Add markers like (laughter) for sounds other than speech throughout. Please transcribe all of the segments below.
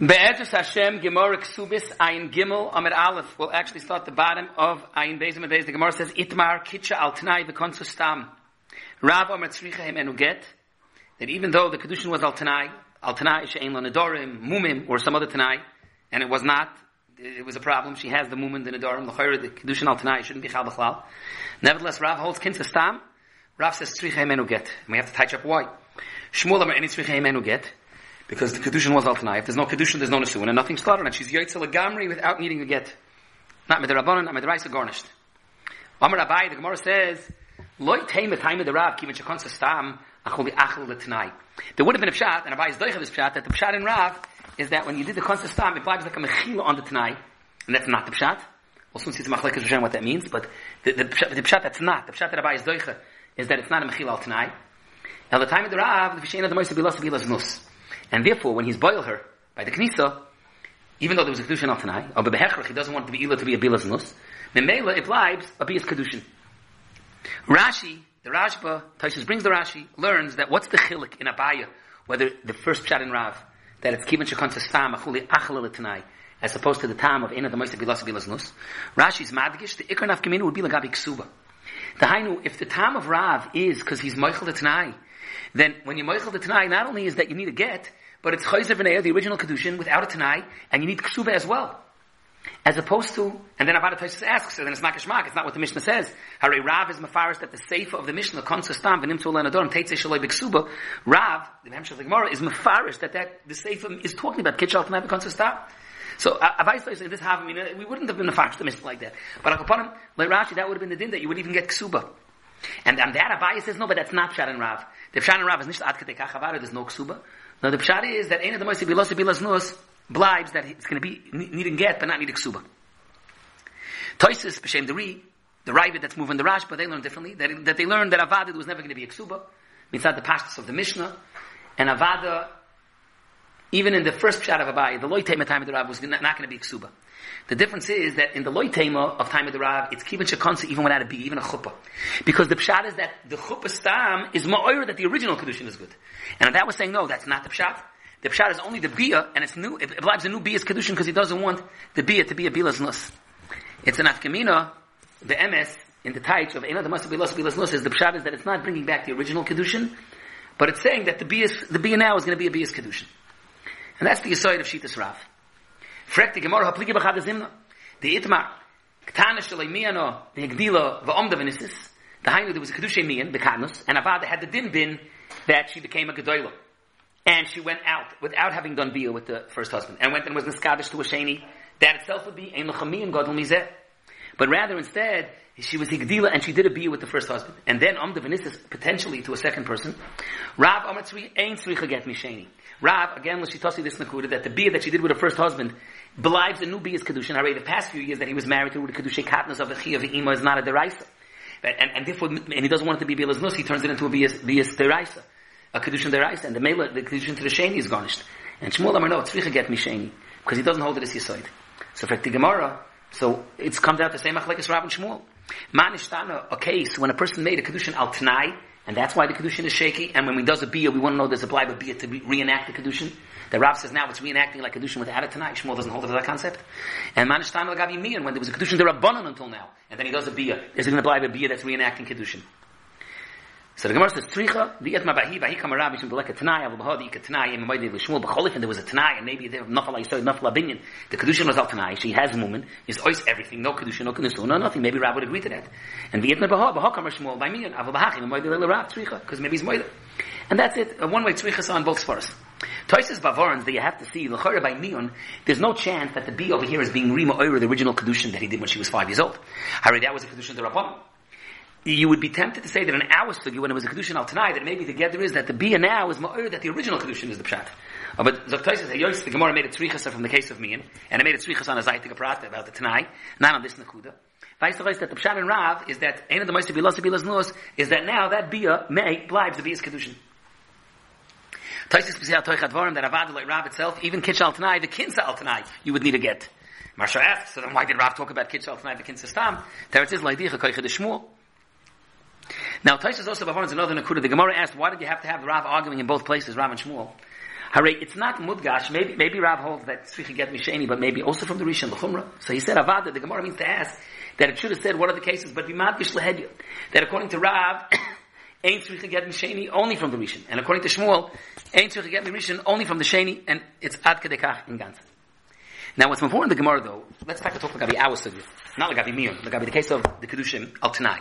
Be'ezus Hashem, Gemara Ksubis, Ayin Gimel, Amid Aleph, We'll actually start the bottom of Ayin Bezim Adez. The Gemara says, Itmar Kitcha Al Tanai V'Konsu Stam. Rav Amar Tzricha Hem Enu Get, that even though the Kedushin was Al Tanai, Al Tanai, She'en Lo Nedorim, Mumim, or some other Tanai, and it was not, it was a problem, she has the Mumim, the Nedorim, L'chayra, the Kedushin Al Tanai, shouldn't be Chal B'chlal. Nevertheless, Rav holds Kinsa Stam, Rav says Tzricha Hem Enu Get. And we have to touch up why. Shmuel Amar Eni Tzricha Hem Enu Get, because the kedushin was al If there's no kedushin, there's no nesuin, and nothing slaughtered, and she's yoytzel gamri without needing a get. Not with not the garnished. Amar Abai, the Gemara says, loy teim the time of the rab, kivin shekon stam, achol achol the tanai. There would have been a pshat, and Abai is doich of this pshat, that the pshat in Rav is that when you did the kon stam, it vibes like a mechila on the tanai, and that's not the pshat. We'll soon see some machlekes what that means, but the, the, the, pshat, that's not, the pshat that Abai is doich is that it's not a mechila al tanai. Now the time of the Rav, the of the moise bilas bilas nus. And therefore, when he's boil her by the Knisa, even though there was a Kedushin al Tanai, or oh, Bebehechrach, he doesn't want the Be'ila to be a Bilas Nus, Memela, it lives a Bias Kedushin. Rashi, the Rashba, Taishas brings the Rashi, learns that what's the chilik in Abaya, whether the first pshat in Rav, that it's Kivin Shekon Sastam, Achuli Achala Tanai, as opposed to the time of Ina the Moista Bilas Bilas Nus. Rashi's Madgish, the Ikar Nafkaminu would be Lagabi Ksuba. The Hainu, if the time of Rav is because he's Moichel the Tanai, then when you Moichel the Tanai, not only is that you need a get, but it's Chayzer V'neya, the original Kedushin, without a Tanai, and you need Ksuba as well. As opposed to, and then Avada Tosis asks, and then it's not Kashmak, it's not what the Mishnah says. Hare Rav is Mefarish that the Sefer of the Mishnah, Konsastam, V'nim to Adorim, Teitze Shaloi B'Ksuba, Rav, the Memshah of the Gemara, is Mefarish that, that the Sefer is talking about Kitchal Tanai Konsastam. So, Avais Tosis, this I mean, uh, we wouldn't have been Mefarish the Mishnah like that. But him, like Rashi, that would have been the din that you would even get Ksuba. And, and that Abai says, no, but that's not Pshat and Rav. The Pshat and Rav is not Ad Kedekach there's no Ksuba. Now the pshat is that Eina the Moisi Bilos Bilas Nus blibes that it's going to be needing get but not need ksuba. Toisis b'shem the Ri, the Ravid that's moving the Rash, but they learn differently. That, that they learned that Avada was never going to be a ksuba. Mitzad the pashtus of the Mishnah, and Avada, even in the first pshat of Abai, the loy time of the Rav was not, going to be ksuba. The difference is that in the loy of time of the Rav, it's kiven shekonsa even without a b, even a chuppah. Because the pshat is that the chuppah stam is ma'oyer that the original kedushin is good. And that was saying, no, that's not the pshat. The pshat is only the bia, and it's new, it, it a new bia's kedushin because he doesn't want the bia to be a bila's nus. It's an afkamina, the MS, in the taich of Ena the must be bilas nus, is the pshat is that it's not bringing back the original kedushin, but it's saying that the bia, the bia now is going to be a bia's kedushin. And that's the aside of Shitas Rav. Frek die Gemara haplike bachad zimna. The itmar. Ktana shalei miyano, the hegdila, va'omda v'nisis. The hainu, there was a kedushe miyan, the kadnus, and Avada had the din bin that she became a gedoyla. And she went out without having done bia with the first husband, and went and was niskadish to a sheni. That itself would be ein l'chamiyim godel mizeh. But rather instead, she was higdila and she did a bia with the first husband. And then Amda Venisis potentially to a second person. Rav Amatzri ain't tzricha get misheni. Rav, again, when she Lashitasi this nakuda, that the bia that she did with her first husband belies the new bia's kedushin. Already the past few years that he was married to the kedushin katnas of the of ima is not a deraisa. And, and therefore, and he doesn't want it to be bia's nus, he turns it into a bia's, deraisa. A kedushin deraisa. And the mela, the kedushin to the sheni is garnished. And Shmuel Amar, no, tzricha get misheni. Because he doesn't hold it as yisoid. So for the Gemara, so it comes out the same as Rav and Shmuel. Manishtana, a case when a person made a kedushin al tnai, and that's why the Kedushin is shaky. And when we does a Bia, we want to know there's a Bleiba Bia to reenact the Kedushin. The Rav says now it's reenacting like Kedushin without it tonight. Shmuel doesn't hold to that concept. And Manishtan Lagavi Mian, when there was a Kedushin, there are Rabbanon until now. And then he does a Bia. Is it going to Bleiba Bia that's reenacting Kedushin? So the Gemara says, Tzricha, the Etma Bahi, Bahi Kamarav, Mishim Beleka Tanai, Avu Bahadi, Ika Tanai, Yem Amaydi, Shmuel B'cholif, and there was a Tanai, and maybe there, Nafal Ayisoy, Nafal Abinyan. The Kedushin was al Tanai, she has a woman, is ois everything, no Kedushin, no Kedushin, no nothing. Maybe Rav would agree to that. And the Etma Baha, Baha Kamar Shmuel, by Miyan, Avu Bahachi, Amaydi, Lele Rav, Tzricha, because maybe he's Moida. And that's it. A one-way Tzricha on both Svaras. Toises Bavarans that you have to see, L'chara by Mion, there's no chance that the B over here is being Rima Oyer, the original Kedushin that he did when she was five years old. Harry, that was a Kedushin the Rabbanon you would be tempted to say that an hour sugi, when it was a kedushin al tonight, that maybe the gather is that the bia now is ma'ur, that the original kedushin is the pshat. Uh, but Zoktai says, the Gemara made a tzrichasa from the case of Mian, and it made a tzrichasa on a zaytik about the tanai, not on this nakuda. Vice versa, that the pshat and Rav is that ain't the most to be lost to be lost is that now that bia may blibes the bia's kedushin. Pizia Toichat Varim, that Avad like Rav itself, even Kitch al Tanai, the Kinsa al Tanai, you would need to get. Marsha asks, so then why did Rav talk about Kitch al Tanai, the Kinsa Stam? There it is, Laidicha Koicha de Shmuel. Now, Taisus also Bavarn is another Nakuda. The Gemara asked, why did you have to have Rav arguing in both places, Rav and Shmuel? Hooray, it's not mudgash. Maybe, maybe Rav holds that tzricha get misheni, but maybe also from the Rishon, the. So he said avada, the Gemara means to ask, that it should have said what are the cases, but b'madgish lehedya. That according to Rav, (coughs) ain't tzricha get misheni only from the Rishon. And according to Shmuel, ain't tzricha get misheni only from the Sheni, and it's ad kedekach in Gans. Now what's important in the Gemara though, let's talk about Lagabi our sugya. Not Lagabi Mir, the Gabi the case of the Kedushim al Tanai.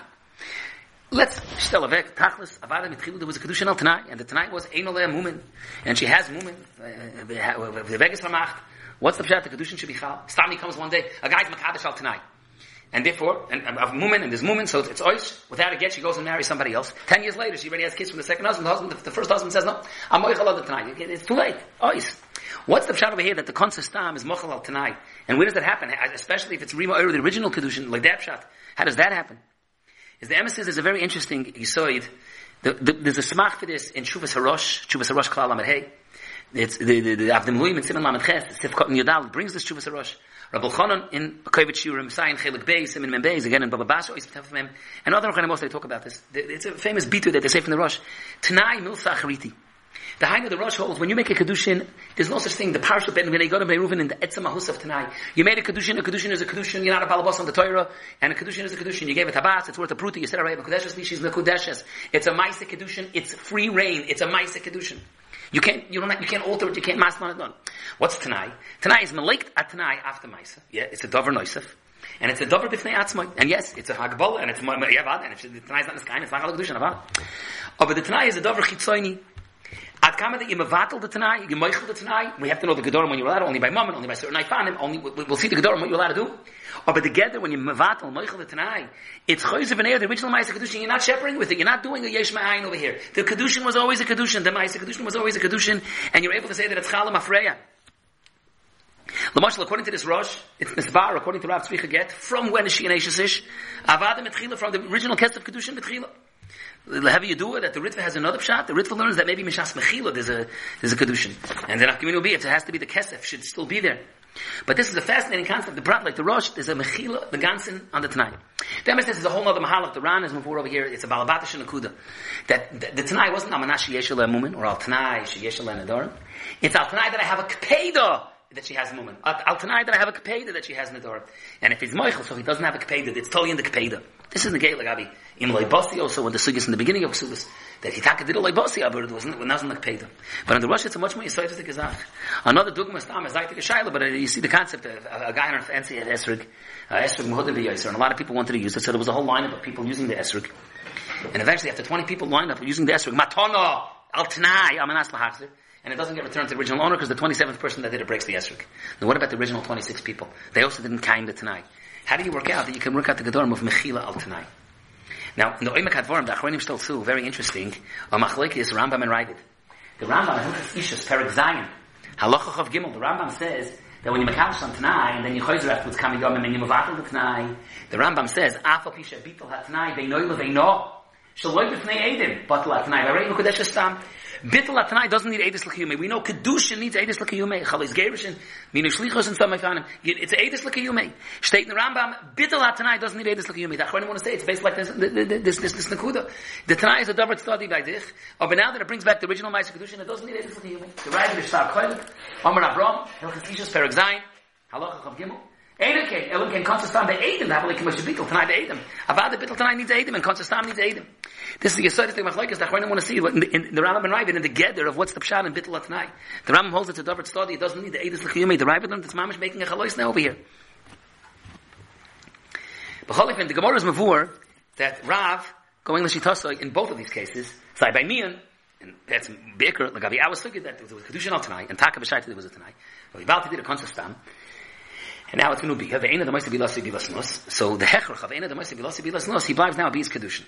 Let's stell avek tachlis avada mitchilu there was a kedushin al tanai and the tanai was einoleh mumen and she has mumen uh, uh, uh, the vegas vermacht what's the pshat? The kedushin should be chal stami comes one day. A guy's makadosh al tanai. And therefore and of mumen and there's mumen so it's oish. Without a get she goes and marries somebody else. Ten years later she already has kids from the second husband. The husband the first husband says no I'm moichal al tanai. It's too late. Oish. What's the pshat over here that the concept stam is mochal al tanai? And where does that happen? Especially if it's rima the original kedushin, like that pshat. How does that happen? Is the emesis is a very interesting yisoid. The, the, there's a smach for this in Shuvas Harosh, Shuvas Harosh Klal Lamed Hey. It's the the the Avdim Luim and Simon Lamed Ches, Sifkot and Yodal brings this Shuvas Harosh. Rabbi Chanan in Kovetz Shiurim, Sayin Chelik Bey, Simon Mem Beis, again in Baba Basho, Mem, and other Chanim they talk about this. It's a famous bitu that they say from the Rosh. Tanai Milsa Chariti. The of the Rosh holds, when you make a Kedushin, there's no such thing, the Parsha Ben Ben Reuven in the Etzem Ahus of Tanai. You made a Kedushin, a Kedushin is a Kedushin, you're not a Balabas on the Torah, and a Kedushin is a Kedushin. You gave it Tabas, it's worth a Pruti, you said, alright, Mekudeshes Lishis Mekudeshes. It's a Maisa Kedushin, it's free reign, it's a Maisa Kedushin. You can't, you don't, you can't alter it, you can't master it done. What's Tanai? Tanai is Melekt at Tanai after Maisa. Yeah, it's a Dover Noisef. And it's a Dover Bifnei Atzmai. And yes, it's a Hagbal, and it's, yeah, and if the Tanai is not kind, it's not a Kedushin, Avad. Oh, but the Tanai is a Dover Chitzoini, Ad kama that you mevatel the Tanai, you meichel the Tanai, we have to know the Gedorim when you're allowed, only by moment, only by certain Ifanim, only, we'll see the Gedorim what you're allowed to do. Or but together, when you mevatel, meichel the Tanai, it's Choyzev and the original Maisa Kedushin, you're not shepherding with it, you're not doing a Yesh Ma'ayin over here. The Kedushin was always a Kedushin, the Maisa Kedushin was always a Kedushin, and you're able to say that it's Chalam Afreya. Lamashal, according to this Rosh, it's Nisbar, according to Rav Tzvicha Get, from when is she in Ashesish? Avada Metchila, from the original Kest of Kedushin Metchila. The heavier you do it, that the Ritva has another shot, the Ritva learns that maybe Mishas Mechila, there's a, there's a Kedushin. And then Afkamin will be, it has to be the Kesef, should still be there. But this is a fascinating concept. The Brat, like the Rosh, there's a Mechila, the Gansin on the Tanai. The Emes says there's a whole other Mahalach. The Ran is over here. It's a Balabatish and a Kuda. That the, the Tanai wasn't Amanashi Yeshel Mumin, or Al Tanai, Yeshel Nedarim. It's Al Tanai that I have a Kpeda that she has a Mumin. Al Tanai that I have a Kpeda that she has Nedarim. And if he's Moichel, so he doesn't have a Kpeda, it's totally in the Kpeda. This is the gate Lagabi. In Loibasi also, when the Sugis in the beginning of Sugis, that Hitaka did a Loibasi, but it wasn't, it wasn't like Peda. But in the Rush, it's a much more Yisaitic Gezach. Another Dugma Stam is like a Shaila, but uh, you see the concept of a, guy in a fancy at Esrig, uh, Esrig Muhudim B'Yisr, and a lot of people wanted to use it, so there was a whole lineup of people using the Esrig. And eventually, after 20 people lined up using the Esrig, Matana, Al Tanai, Amanas Lahachzir, and it doesn't get returned to the original owner because the 27th person that did it breaks the Esrig. Now what about the original 26 people? They also didn't kind it tonight. How do you work out that you can work out the Gedorim of Mechila al Tanai? Now, in the Oimek HaDvorim, the Achronim still too, very interesting, a Machloik is Rambam and Ravid. The Rambam, Hilchas Ishus, Perik Zion, Halacha of Gimel, the Rambam says that when you makadosh on Tanai, and then you choizer afterwards coming yom, and then you out the Tanai, the Rambam says, Afal Pisha Bitel HaTanai, Ve'noi Le've'no, Shaloi B'fnei Edim, Batel HaTanai, V'rei Mukadesh Stam, Bittel Atanai doesn't need Edis L'kiyume. We know Kedusha needs Edis L'kiyume. Chalis Gerishin, Minu Shlichos and some Meifanim. It's Edis L'kiyume. State in the Rambam, Bittel Atanai doesn't need Edis L'kiyume. The Achronim want to say it's based like this, this, this, this Nakuda. The Tanai is a Davar study by Dich. But now that it brings back the original Ma'aseh Kedushin, it doesn't need Edis L'kiyume. The Raya B'Shtar Koilik, Omer Abram, Hilchas Ishus, Perek Zayin, Halacha Chav Gimel. Edelke, Elam can consistam be Edom, that will come with Bittel, tonight the Edom. About the Bittel tonight needs Edom, and consistam needs Edom. This is the Yesodis thing, Machlaikis, that I want to see in the, in the Rambam and Ravid, in the Geder of what's the Pshat and Bittel tonight. The Rambam holds it's a Dover study, it doesn't need the Edom L'chiyumei, the Ravid it's Mamish making a Chalois now over here. But Cholifin, the Gemara is Mavur, that Rav, going L'shitasa, in both of these cases, say by Mian, and that's Beker, Lagavi, I was thinking that there was Kedushin al tonight, and Taka B'shait there was a tonight. About to do the consistam, and now it's going to be Ve'ena the Moise Bilasi Bilasnos. So the Hechrach of Ve'ena the Moise Bilasi Bilasnos, he believes now Beis Kedushin.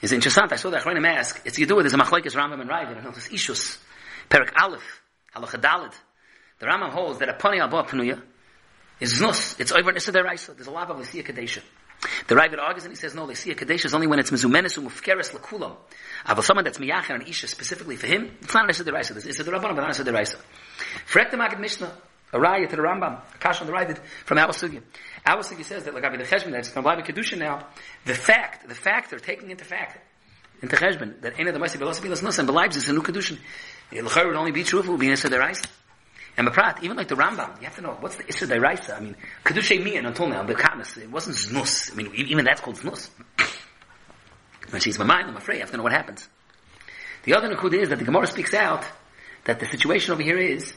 It's interesting. I saw that Achronim ask. It's Yedua. There's a Machlekes Rambam and Ravid. And it's Ishus. Perak Aleph. Halacha Dalid. The Rambam holds that a Pani Pnuya is Znus. It's over Nissa Deraisa. There's a lot of Lysia Kadesha. The Ravid argues and he says, no, Lysia Kadesha is only when it's Mezumenis Umufkeres Lakulam. But someone that's Miyacher and Isha specifically for him, it's not Nissa Deraisa. It's a Rabbanah, but not Nissa Deraisa. Frek the Magid Mishnah a raya to the Rambam, a kash on the Ravid from our Sugi. Our Sugi says that like the Cheshbon that's from Bible Kedusha now, the fact, the factor taking into fact into Cheshbon that any of the Masi Belos Bilas Nus and Beliebs is a new Kedushin. The Lechor would only be truthful, would be Issa Deraisa. And Baprat, even like the Rambam, you have to know, what's the Issa Deraisa? I mean, Kedushay Mian until now, the Katniss, it wasn't Znus. I mean, even that's called Znus. (coughs) When she's my mind, I'm afraid, I have to know what happens. The other Nakud is that the Gemara speaks out that the situation over here is,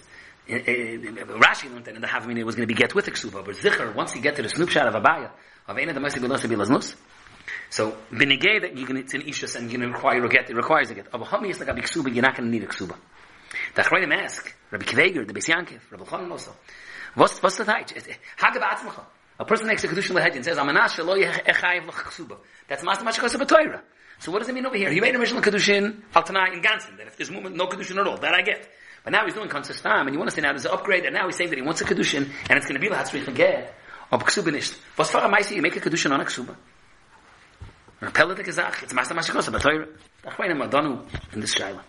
uh, Rashi learned that in the Havamina it was going to be get with the Ksuba, but Zichar, once you get to the Snoop of Abaya, of Eina the Mercy so binigay that you can it's an ishus and you can require a get it requires a get. Of hami is like a ksuba you're not going to need a ksuba. The Achronim ask Rabbi Kveger, the Beis Yankiv, Rabbi Chanan also. What's what's the taich? Hagav atzmacha. A person makes a kedushin lehedin and says amanash lo yechayiv ksuba. That's master much kasuba Torah. So what does it mean over here? He made a Mishnah Kedushin al Tanai in Gansen, that if there's movement, no Kedushin at all. That I get. But now he's doing Konsistam, and you want to say now there's an upgrade, and now he's saying that he wants a Kedushin, and it's going to be Lahatzrich again, of oh, Ksuba nicht. Was for a you make a Kedushin on a Ksuba. Pelle de gezag, it's master mashikosa, but Torah. Ach, weine Madonu in this Shaila.